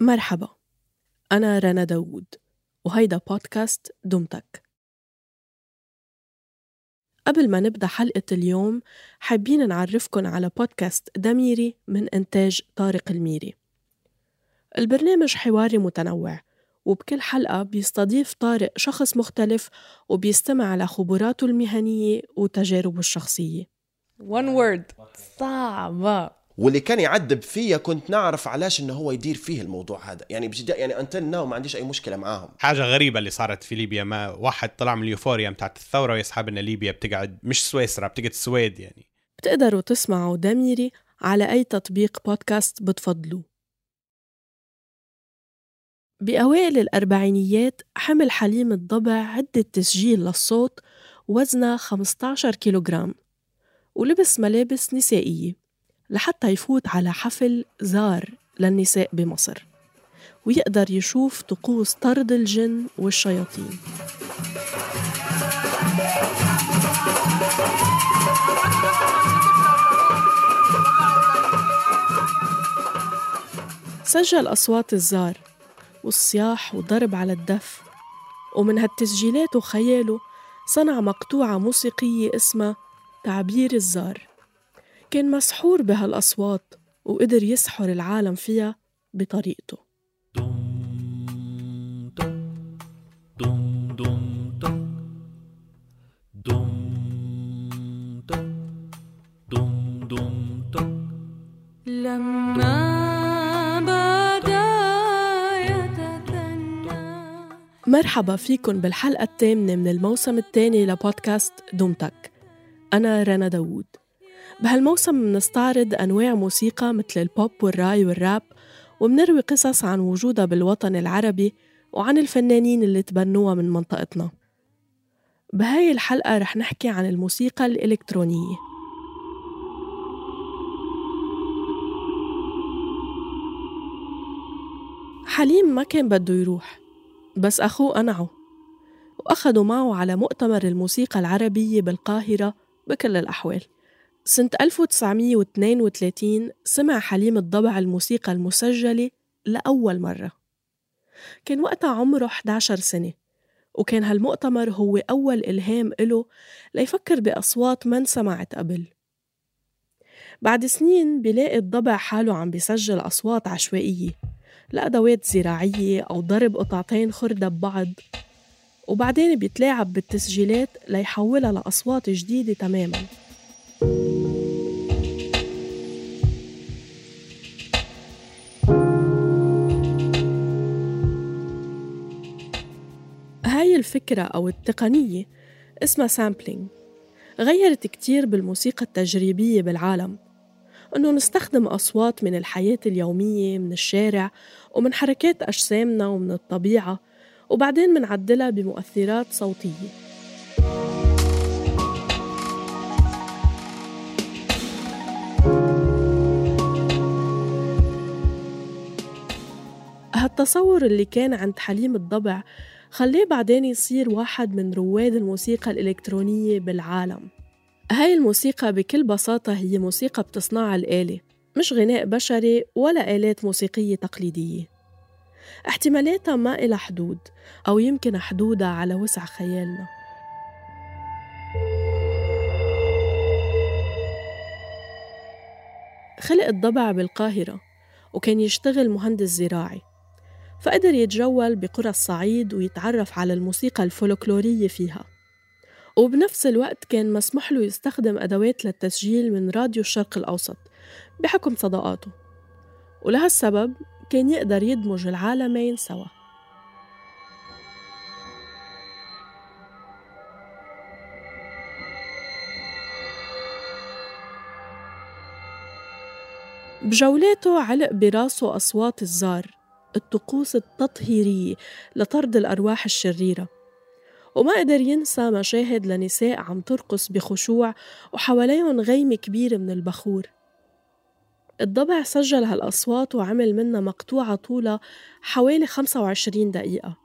مرحبا. أنا رنا داوود وهيدا بودكاست دمتك. قبل ما نبدأ حلقة اليوم حابين نعرفكن على بودكاست دميري من إنتاج طارق الميري. البرنامج حواري متنوع وبكل حلقة بيستضيف طارق شخص مختلف وبيستمع لخبراته المهنية وتجاربه الشخصية. One word. صعبة. واللي كان يعذب فيا كنت نعرف علاش إنه هو يدير فيه الموضوع هذا. يعني بجد يعني انتل ناو ما عنديش أي مشكلة معاهم. حاجة غريبة اللي صارت في ليبيا ما واحد طلع من اليوفوريا بتاعت الثورة ويسحب إن ليبيا بتقعد مش سويسرا بتقعد السويد يعني. بتقدروا تسمعوا دميري على أي تطبيق بودكاست بتفضلوه. بأوائل الأربعينيات حمل حليم الضبع عدة تسجيل للصوت وزنها 15 كيلوغرام ولبس ملابس نسائية. لحتى يفوت على حفل زار للنساء بمصر ويقدر يشوف طقوس طرد الجن والشياطين. سجل أصوات الزار والصياح وضرب على الدف ومن هالتسجيلات وخياله صنع مقطوعة موسيقية اسمها تعبير الزار. كان مسحور بهالأصوات وقدر يسحر العالم فيها بطريقته. لما بدا يتثنى مرحبا فيكن بالحلقة الثامنة من الموسم الثاني لبودكاست دمتك أنا رنا داوود. بهالموسم منستعرض أنواع موسيقى مثل البوب والراي والراب ومنروي قصص عن وجودها بالوطن العربي وعن الفنانين اللي تبنوها من منطقتنا. بهاي الحلقة رح نحكي عن الموسيقى الإلكترونية. حليم ما كان بده يروح بس أخوه قنعه وأخدوا معه على مؤتمر الموسيقى العربية بالقاهرة بكل الأحوال. سنة 1932 سمع حليم الضبع الموسيقى المسجلة لأول مرة. كان وقتها عمره 11 سنة وكان هالمؤتمر هو أول إلهام إله ليفكر بأصوات ما انسمعت قبل. بعد سنين بيلاقي الضبع حاله عم بيسجل أصوات عشوائية لأدوات زراعية أو ضرب قطعتين خردة ببعض وبعدين بيتلاعب بالتسجيلات ليحولها لأصوات جديدة تماماً. الفكرة أو التقنية. اسمها سامبلينج غيرت كتير بالموسيقى التجريبية بالعالم. إنه نستخدم أصوات من الحياة اليومية من الشارع ومن حركات أجسامنا ومن الطبيعة وبعدين منعدلها بمؤثرات صوتية. هالتصور اللي كان عند حليم الضبع خليه بعدين يصير واحد من رواد الموسيقى الإلكترونية بالعالم. هاي الموسيقى بكل بساطة هي موسيقى بتصنعها الآلة مش غناء بشري ولا آلات موسيقية تقليدية. احتمالاتها ما إلها حدود أو يمكن حدودها على وسع خيالنا. خلق الضبع بالقاهرة وكان يشتغل مهندس زراعي. فقدر يتجول بقرى الصعيد ويتعرف على الموسيقى الفولكلورية فيها. وبنفس الوقت كان مسموح له يستخدم أدوات للتسجيل من راديو الشرق الأوسط بحكم صداقاته. ولهالسبب كان يقدر يدمج العالمين سوا. بجولاته علق براسه أصوات الزار الطقوس التطهيرية لطرد الأرواح الشريرة. وما قدر ينسى مشاهد لنساء عم ترقص بخشوع وحواليهم غيم كبير من البخور. الضبع سجل هالأصوات وعمل منها مقطوعة طولها حوالي 25 دقيقة.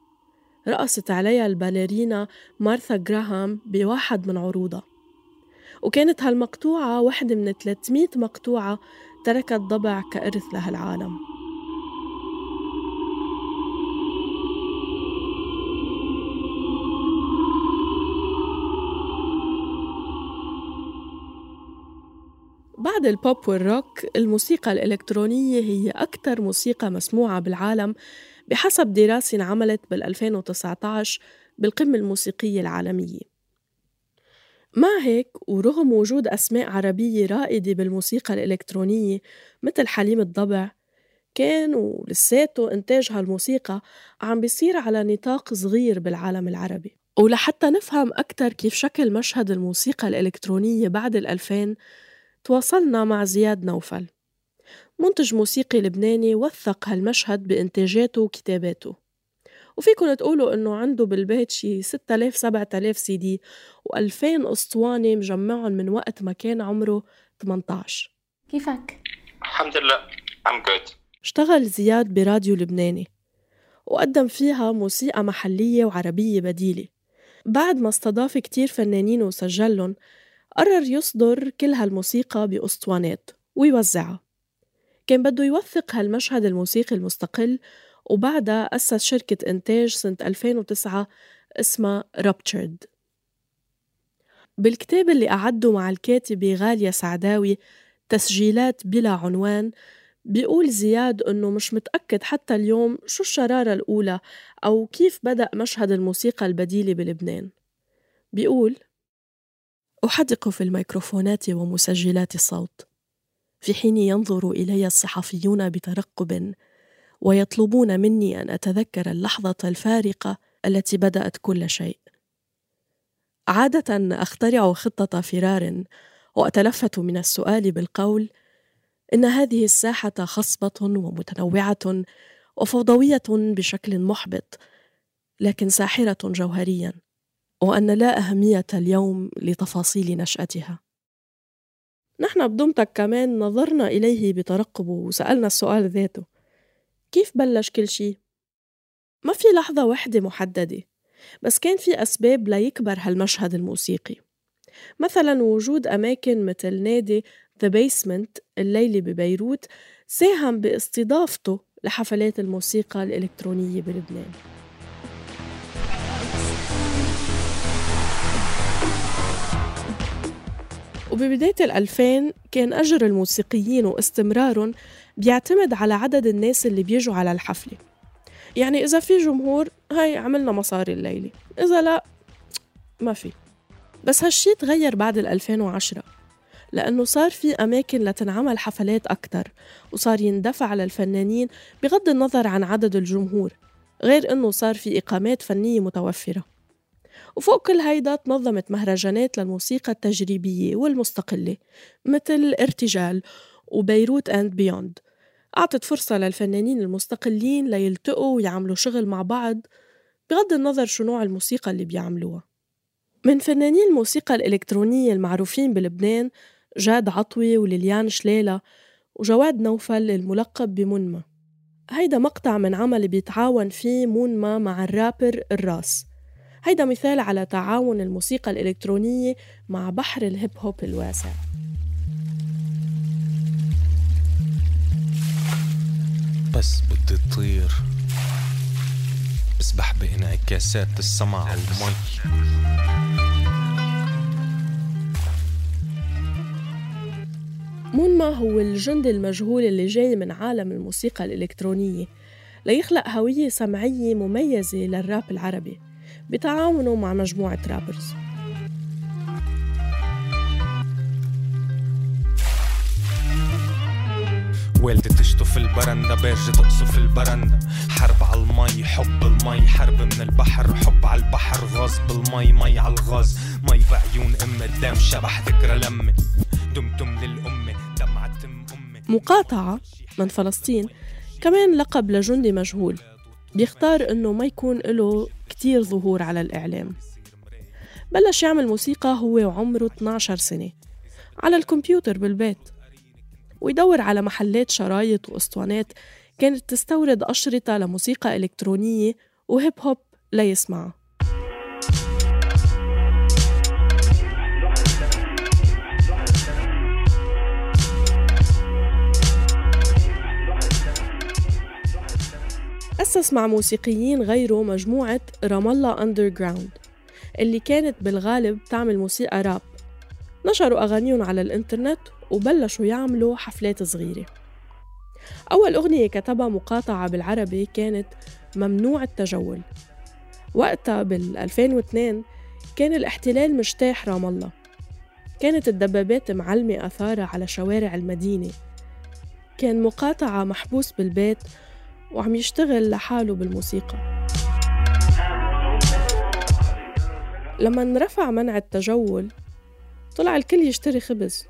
رقصت عليها الباليرينا مارثا جراهام بواحد من عروضها. وكانت هالمقطوعة واحدة من 300 مقطوعة تركت ضبع كإرث لهالعالم. بعد البوب والروك الموسيقى الإلكترونية هي أكثر موسيقى مسموعة بالعالم بحسب دراسة انعملت بال 2019 بالقمة الموسيقية العالمية. مع هيك ورغم وجود أسماء عربية رائدة بالموسيقى الإلكترونية مثل حليم الضبع كان ولساته إنتاج هالموسيقى عم بيصير على نطاق صغير بالعالم العربي. ولحتى نفهم أكثر كيف شكل مشهد الموسيقى الإلكترونية بعد الألفين تواصلنا مع زياد نوفل منتج موسيقي لبناني وثق هالمشهد بإنتاجاته وكتاباته. وفيكن تقولوا إنه عنده بالبيت شي 6000 7000 سي دي و2000 أسطوانة مجمعهم من وقت ما كان عمره 18 كيفك؟ الحمد لله. I'm good. اشتغل زياد براديو لبناني وقدم فيها موسيقى محلية وعربية بديلة. بعد ما استضاف كتير فنانين وسجلهم قرر يصدر كل هالموسيقى بأسطوانات ويوزعها. كان بده يوثق هالمشهد الموسيقي المستقل وبعدها أسس شركة إنتاج سنة 2009 اسمها رابتشرد بالكتاب اللي أعده مع الكاتبة غالية سعداوي تسجيلات بلا عنوان بيقول زياد إنه مش متأكد حتى اليوم شو الشرارة الأولى أو كيف بدأ مشهد الموسيقى البديلة بلبنان. بيقول أحدق في الميكروفونات ومسجلات الصوت. في حين ينظر إلي الصحفيون بترقب ويطلبون مني أن أتذكر اللحظة الفارقة التي بدأت كل شيء. عادة أخترع خطة فرار وأتلفت من السؤال بالقول إن هذه الساحة خصبة ومتنوعة وفوضوية بشكل محبط لكن ساحرة جوهريا. وأن لا أهمية اليوم لتفاصيل نشأتها. نحن بدمتك كمان نظرنا إليه بترقب وسألنا السؤال ذاته. كيف بلش كل شي؟ ما في لحظة وحدة محددة بس كان في أسباب ليكبر هالمشهد الموسيقي. مثلا وجود أماكن مثل نادي ذا بيسمنت الليلي ببيروت ساهم باستضافته لحفلات الموسيقى الإلكترونية بلبنان. وببداية الألفين كان أجر الموسيقيين واستمرارهم بيعتمد على عدد الناس اللي بيجوا على الحفلة. يعني إذا في جمهور هاي عملنا مصاري الليلة. إذا لا ما في. بس هالشي تغير بعد ال 2010 لأنه صار في أماكن لتنعمل حفلات أكتر وصار يندفع للفنانين بغض النظر عن عدد الجمهور غير أنه صار في إقامات فنية متوفرة. وفوق كل هيدا تنظمت مهرجانات للموسيقى التجريبية والمستقلة مثل إرتجال وبيروت أند بيوند أعطت فرصة للفنانين المستقلين ليلتقوا ويعملوا شغل مع بعض بغض النظر شو نوع الموسيقى اللي بيعملوها. من فنانين الموسيقى الإلكترونية المعروفين بلبنان جاد عطوي وليليان شليلة وجواد نوفل الملقب بمنما. هيدا مقطع من عمل بيتعاون فيه مونما مع الرابر الراس. هيدا مثال على تعاون الموسيقى الإلكترونية مع بحر الهيب هوب الواسع. بس بدي تطير بسبح بانعكاسات السما على المي. مونما هو الجندي المجهول اللي جاي من عالم الموسيقى الإلكترونية ليخلق هوية سمعية مميزة للراب العربي. بتعاونه مع مجموعة rappers. والدي تشطف البرندة بارجة تقصف البرندة. حرب على المي حب المي. حرب من البحر حب على البحر. غاز بالمي مي على الغاز. مي بعيون ام قدام شبح ذكرى لمي دمتم للأمة دمعة أمي. مقاطعة من فلسطين كمان لقب لجندي مجهول. بيختار إنه ما يكون له كتير ظهور على الإعلام. بلش يعمل موسيقى هو وعمره 12 سنة على الكمبيوتر بالبيت ويدور على محلات شرايط وأسطوانات كانت تستورد أشرطة لموسيقى إلكترونية وهيب هوب ليسمعها. أسس مع موسيقيين غيره مجموعة رام الله أندر جراوند اللي كانت بالغالب تعمل موسيقى راب. نشروا أغانيهم على الإنترنت وبلشوا يعملوا حفلات صغيرة. أول أغنية كتبها مقاطعة بالعربي كانت ممنوع التجول. وقتها بال 2002 كان الاحتلال مجتاح رام الله كانت الدبابات معلمة أثارها على شوارع المدينة. كان مقاطعة محبوس بالبيت وعم يشتغل لحاله بالموسيقى. لما انرفع منع التجول طلع الكل يشتري خبز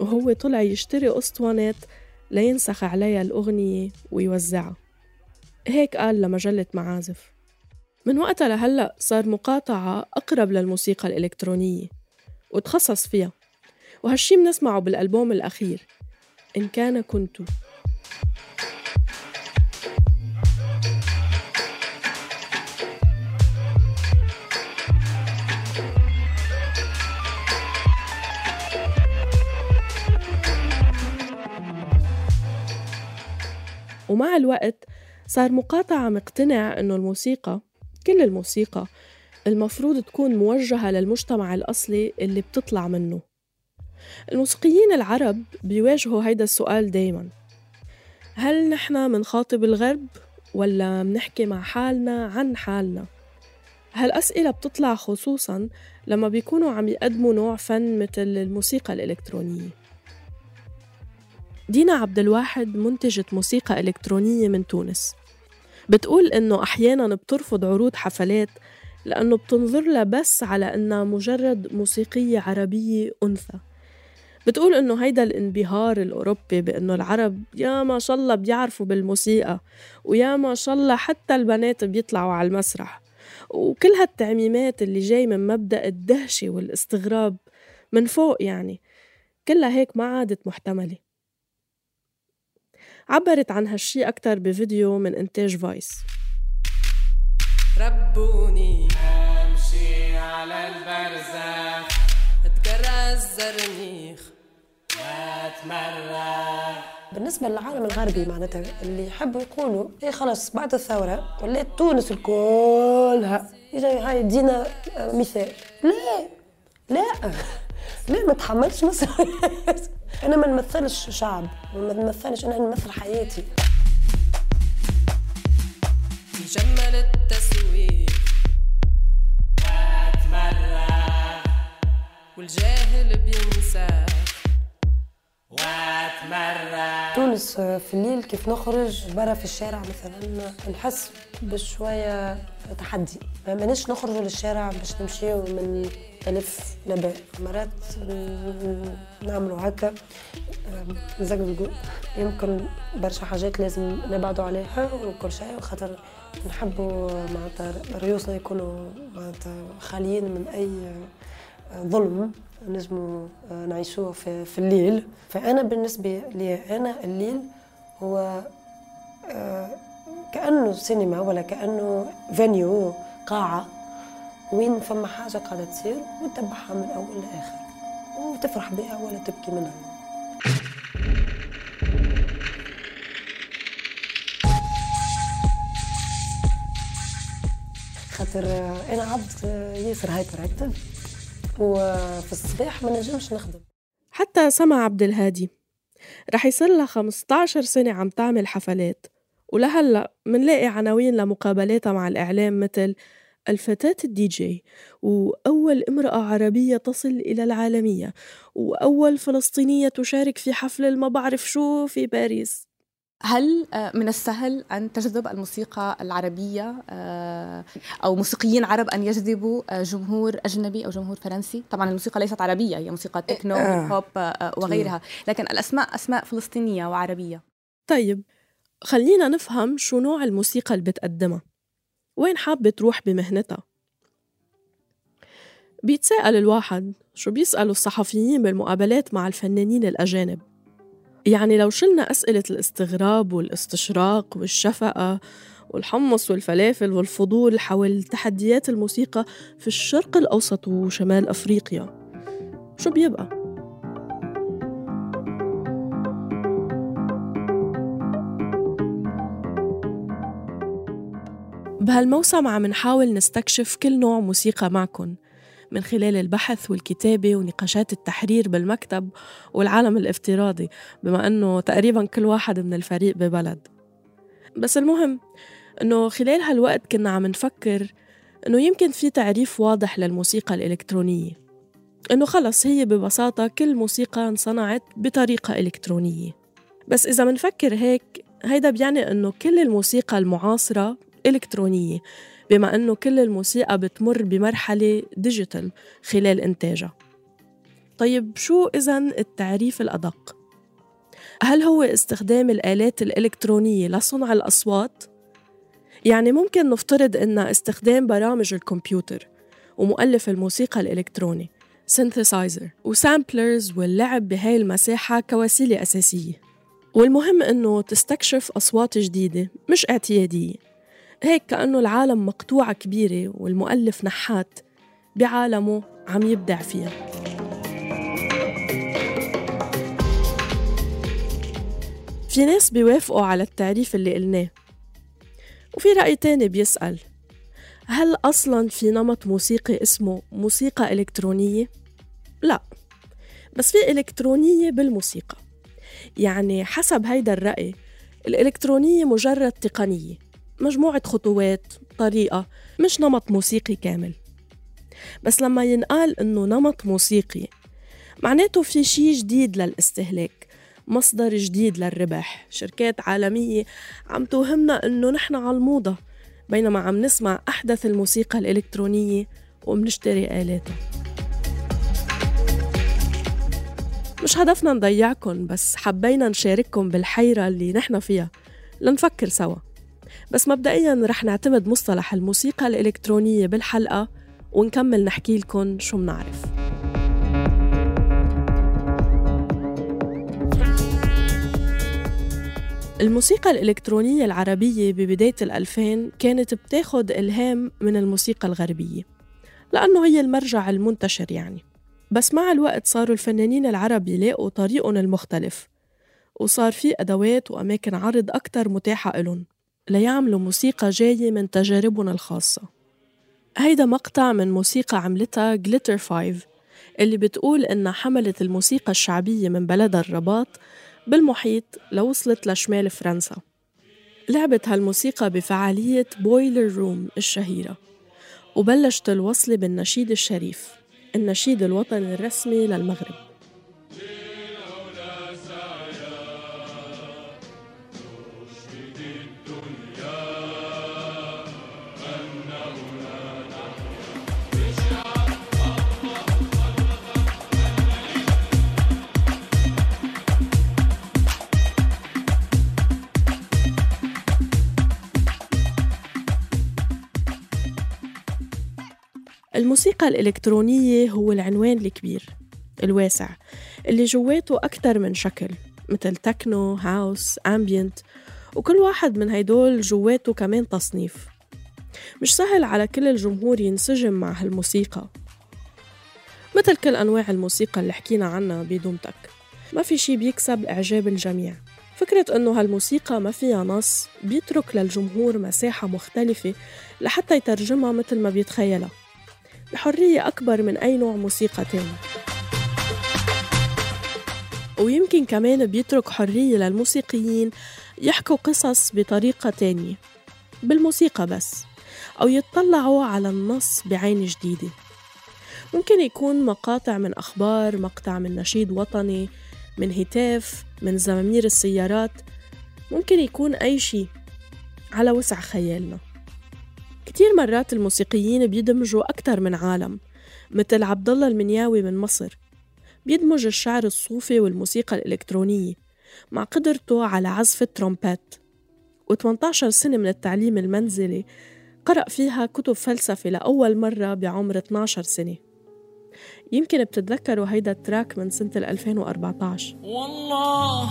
وهو طلع يشتري أسطوانات لينسخ عليها الأغنية ويوزعها. هيك قال لمجلة معازف. من وقتها لهلأ صار مقاطعة أقرب للموسيقى الإلكترونية وتخصص فيها. وهالشي بنسمعه بالألبوم الأخير إن كان كنت. ومع الوقت صار مقاطعة مقتنع إنه الموسيقى كل الموسيقى المفروض تكون موجهة للمجتمع الأصلي اللي بتطلع منه. الموسيقيين العرب بيواجهوا هيدا السؤال دايما. هل نحن منخاطب الغرب ولا منحكي مع حالنا عن حالنا؟ هالأسئلة بتطلع خصوصا لما بيكونوا عم يقدموا نوع فن مثل الموسيقى الإلكترونية؟ دينا عبد الواحد منتجة موسيقى إلكترونية من تونس. بتقول إنه أحيانا بترفض عروض حفلات لأنه بتنظر لها بس على إنها مجرد موسيقية عربية أنثى. بتقول إنه هيدا الانبهار الأوروبي بإنه العرب يا ما شاء الله بيعرفوا بالموسيقى ويا ما شاء الله حتى البنات بيطلعوا على المسرح. وكل هالتعميمات اللي جاي من مبدأ الدهشة والاستغراب من فوق يعني كلها هيك ما عادت محتملة. عبرت عن هالشي أكتر بفيديو من إنتاج فايس ربوني. امشي على البرزخ. اتجرى الزرنيخ بالنسبة للعالم الغربي معناتها اللي يحبوا يقولوا إيه خلاص بعد الثورة ولات تونس الكلها. يجي هاي دينا آه، مثال. لا لا. لا ما تحملش مصر أنا ما نمثلش شعب ما نمثلش أنا نمثل حياتي. يجمل التسويق واتمرغ والجاهل بينسى. تونس آه، في الليل كيف نخرج برا في الشارع مثلا؟ نحس بشوية تحدي. ما ماناش نخرجوا للشارع باش نمشيو من ألف لباء مرات نعملوا هكا. آه، نزقزقوا يمكن برشا حاجات لازم نبعدوا عليها وكل شيء خاطر نحبوا معناتها ريوسنا يكونوا معناتها خاليين من أي آه، ظلم. نجموا آه، نعيشوه في, في الليل. فأنا بالنسبة لي أنا الليل هو آه، كأنه سينما ولا كأنه فينيو قاعة. وين فما حاجة قاعدة تصير وتتبعها من أول لآخر وتفرح بها ولا تبكي منها. خاطر آه، أنا عبد ياسر هايبر أكتف وفي الصباح ما نجمش نخدم. حتى سما عبد الهادي رح يصير لها 15 سنة عم تعمل حفلات ولهلا منلاقي عناوين لمقابلاتها مع الإعلام مثل الفتاة الدي جي وأول امرأة عربية تصل إلى العالمية وأول فلسطينية تشارك في حفل الما بعرف شو في باريس. هل آه، من السهل أن تجذب الموسيقى العربية آه، أو موسيقيين عرب أن يجذبوا آه، جمهور أجنبي أو جمهور فرنسي؟ طبعا الموسيقى ليست عربية هي موسيقى تكنو آه. هيب هوب آه، وغيرها. لكن الأسماء أسماء فلسطينية وعربية. طيب خلينا نفهم شو نوع الموسيقى اللي بتقدمها. وين حابة تروح بمهنتها؟ بيتساءل الواحد شو بيسألوا الصحفيين بالمقابلات مع الفنانين الأجانب؟ يعني لو شلنا أسئلة الاستغراب والاستشراق والشفقة والحمص والفلافل والفضول حول تحديات الموسيقى في الشرق الأوسط وشمال أفريقيا شو بيبقى؟ بهالموسم عم نحاول نستكشف كل نوع موسيقى معكن من خلال البحث والكتابة ونقاشات التحرير بالمكتب والعالم الافتراضي بما أنه تقريبا كل واحد من الفريق ببلد. بس المهم أنه خلال هالوقت كنا عم نفكر أنه يمكن في تعريف واضح للموسيقى الإلكترونية. أنه خلص هي ببساطة كل موسيقى انصنعت بطريقة إلكترونية. بس إذا منفكر هيك هيدا بيعني أنه كل الموسيقى المعاصرة إلكترونية. بما أنه كل الموسيقى بتمر بمرحلة ديجيتال خلال إنتاجها طيب شو إذن التعريف الأدق؟ هل هو استخدام الآلات الإلكترونية لصنع الأصوات؟ يعني ممكن نفترض أن استخدام برامج الكمبيوتر ومؤلف الموسيقى الإلكتروني synthesizer و samplers واللعب بهاي المساحة كوسيلة أساسية والمهم أنه تستكشف أصوات جديدة مش اعتيادية هيك كأنه العالم مقطوعة كبيرة والمؤلف نحات بعالمه عم يبدع فيها. في ناس بيوافقوا على التعريف اللي قلناه وفي رأي تاني بيسأل هل أصلا في نمط موسيقي اسمه موسيقى إلكترونية؟ لا بس في إلكترونية بالموسيقى. يعني حسب هيدا الرأي الإلكترونية مجرد تقنية. مجموعة خطوات طريقة مش نمط موسيقي كامل. بس لما ينقال إنه نمط موسيقي معناته في شي جديد للاستهلاك مصدر جديد للربح. شركات عالمية عم توهمنا إنه نحن على الموضة بينما عم نسمع أحدث الموسيقى الإلكترونية ومنشتري آلاتها. مش هدفنا نضيعكن بس حبينا نشارككم بالحيرة اللي نحن فيها. لنفكر سوا. بس مبدئيا رح نعتمد مصطلح الموسيقى الإلكترونية بالحلقة ونكمل نحكي لكم شو منعرف. الموسيقى الإلكترونية العربية ببداية الألفين كانت بتاخد إلهام من الموسيقى الغربية لأنه هي المرجع المنتشر يعني. بس مع الوقت صاروا الفنانين العرب يلاقوا طريقهم المختلف وصار في أدوات وأماكن عرض أكتر متاحة إلهم. ليعملوا موسيقى جاية من تجاربهم الخاصة. هيدا مقطع من موسيقى عملتها Glitter 5 اللي بتقول إنها حملت الموسيقى الشعبية من بلدها الرباط بالمحيط لوصلت لشمال فرنسا. لعبت هالموسيقى بفعالية Boiler Room الشهيرة وبلشت الوصلة بالنشيد الشريف النشيد الوطني الرسمي للمغرب. الموسيقى الإلكترونية هو العنوان الكبير الواسع اللي جواته أكتر من شكل مثل تكنو، هاوس، أمبينت وكل واحد من هيدول جواته كمان تصنيف. مش سهل على كل الجمهور ينسجم مع هالموسيقى. مثل كل أنواع الموسيقى اللي حكينا عنها بدومتك ما في شي بيكسب إعجاب الجميع. فكرة إنه هالموسيقى ما فيها نص بيترك للجمهور مساحة مختلفة لحتى يترجمها مثل ما بيتخيلها. بحرية أكبر من أي نوع موسيقى تاني. ويمكن كمان بيترك حرية للموسيقيين يحكوا قصص بطريقة تانية بالموسيقى بس أو يطلعوا على النص بعين جديدة. ممكن يكون مقاطع من أخبار مقطع من نشيد وطني من هتاف من زمامير السيارات. ممكن يكون أي شي على وسع خيالنا. كتير مرات الموسيقيين بيدمجوا أكتر من عالم مثل عبد الله المنياوي من مصر. بيدمج الشعر الصوفي والموسيقى الإلكترونية مع قدرته على عزف الترومبات و18 سنة من التعليم المنزلي قرأ فيها كتب فلسفة لأول مرة بعمر 12 سنة. يمكن بتتذكروا هيدا ال track من سنة 2014 والله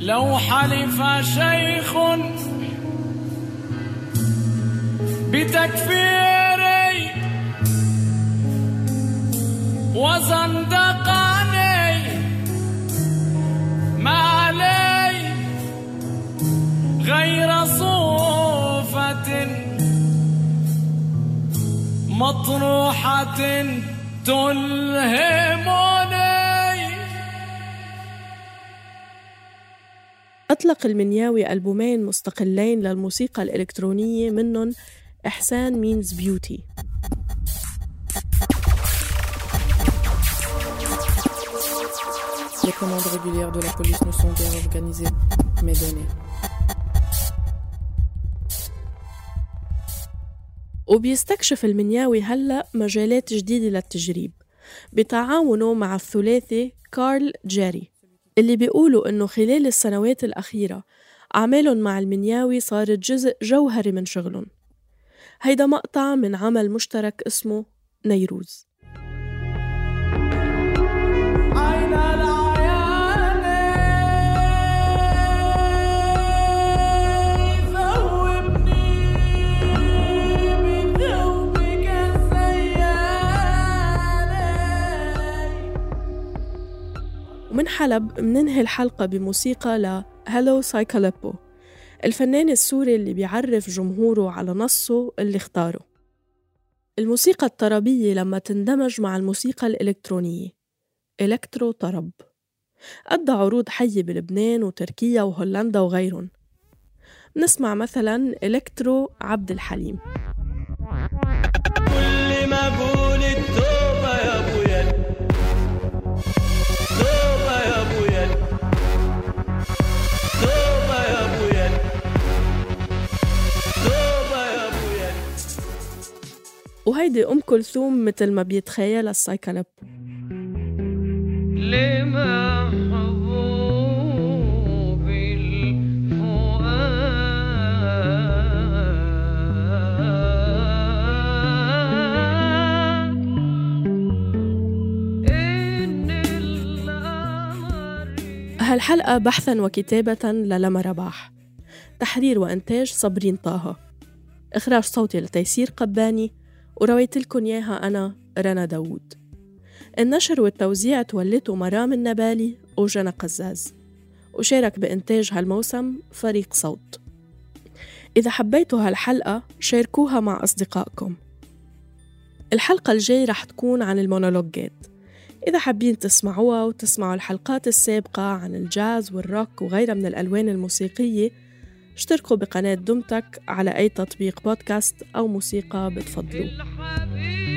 لو حلف شيخ بتكفيري وزندقاني ما علي غير صوفة مطروحة تلهمني. أطلق المنياوي ألبومين مستقلين للموسيقى الإلكترونية منهم إحسان مينز بيوتي Les commandes régulières de la police nous sont bien organisées, mais données. وبيستكشف المنياوي هلأ مجالات جديدة للتجريب. بتعاونه مع الثلاثي كارل جاري اللي بيقولوا إنه خلال السنوات الأخيرة أعمالهم مع المنياوي صارت جزء جوهري من شغلهم. هيدا مقطع من عمل مشترك اسمه نيروز. ومن حلب مننهي الحلقة بموسيقى ل Psychaleppo الفنان السوري اللي بيعرف جمهوره على نصه اللي اختاره. الموسيقى الطربية لما تندمج مع الموسيقى الإلكترونية. electro طرب. أدى عروض حية بلبنان وتركيا وهولندا وغيرهم. نسمع مثلا electro عبد الحليم. كل ما وهيدي أم كلثوم مثل ما بيتخيلها إن الأمر هالحلقة بحثا وكتابة للما رباح تحرير وإنتاج صبرين طه. إخراج صوتي لتيسير قباني ورويت لكم إياها أنا رنا داوود. النشر والتوزيع تولته مرام النبالي وجنى قزاز. وشارك بإنتاج هالموسم فريق صوت. إذا حبيتوا هالحلقة شاركوها مع أصدقائكم. الحلقة الجاي رح تكون عن المونولوجات. إذا حابين تسمعوها وتسمعوا الحلقات السابقة عن الجاز والروك وغيرها من الألوان الموسيقية اشتركوا بقناة دمتك على أي تطبيق بودكاست أو موسيقى بتفضلوه. الحبيب.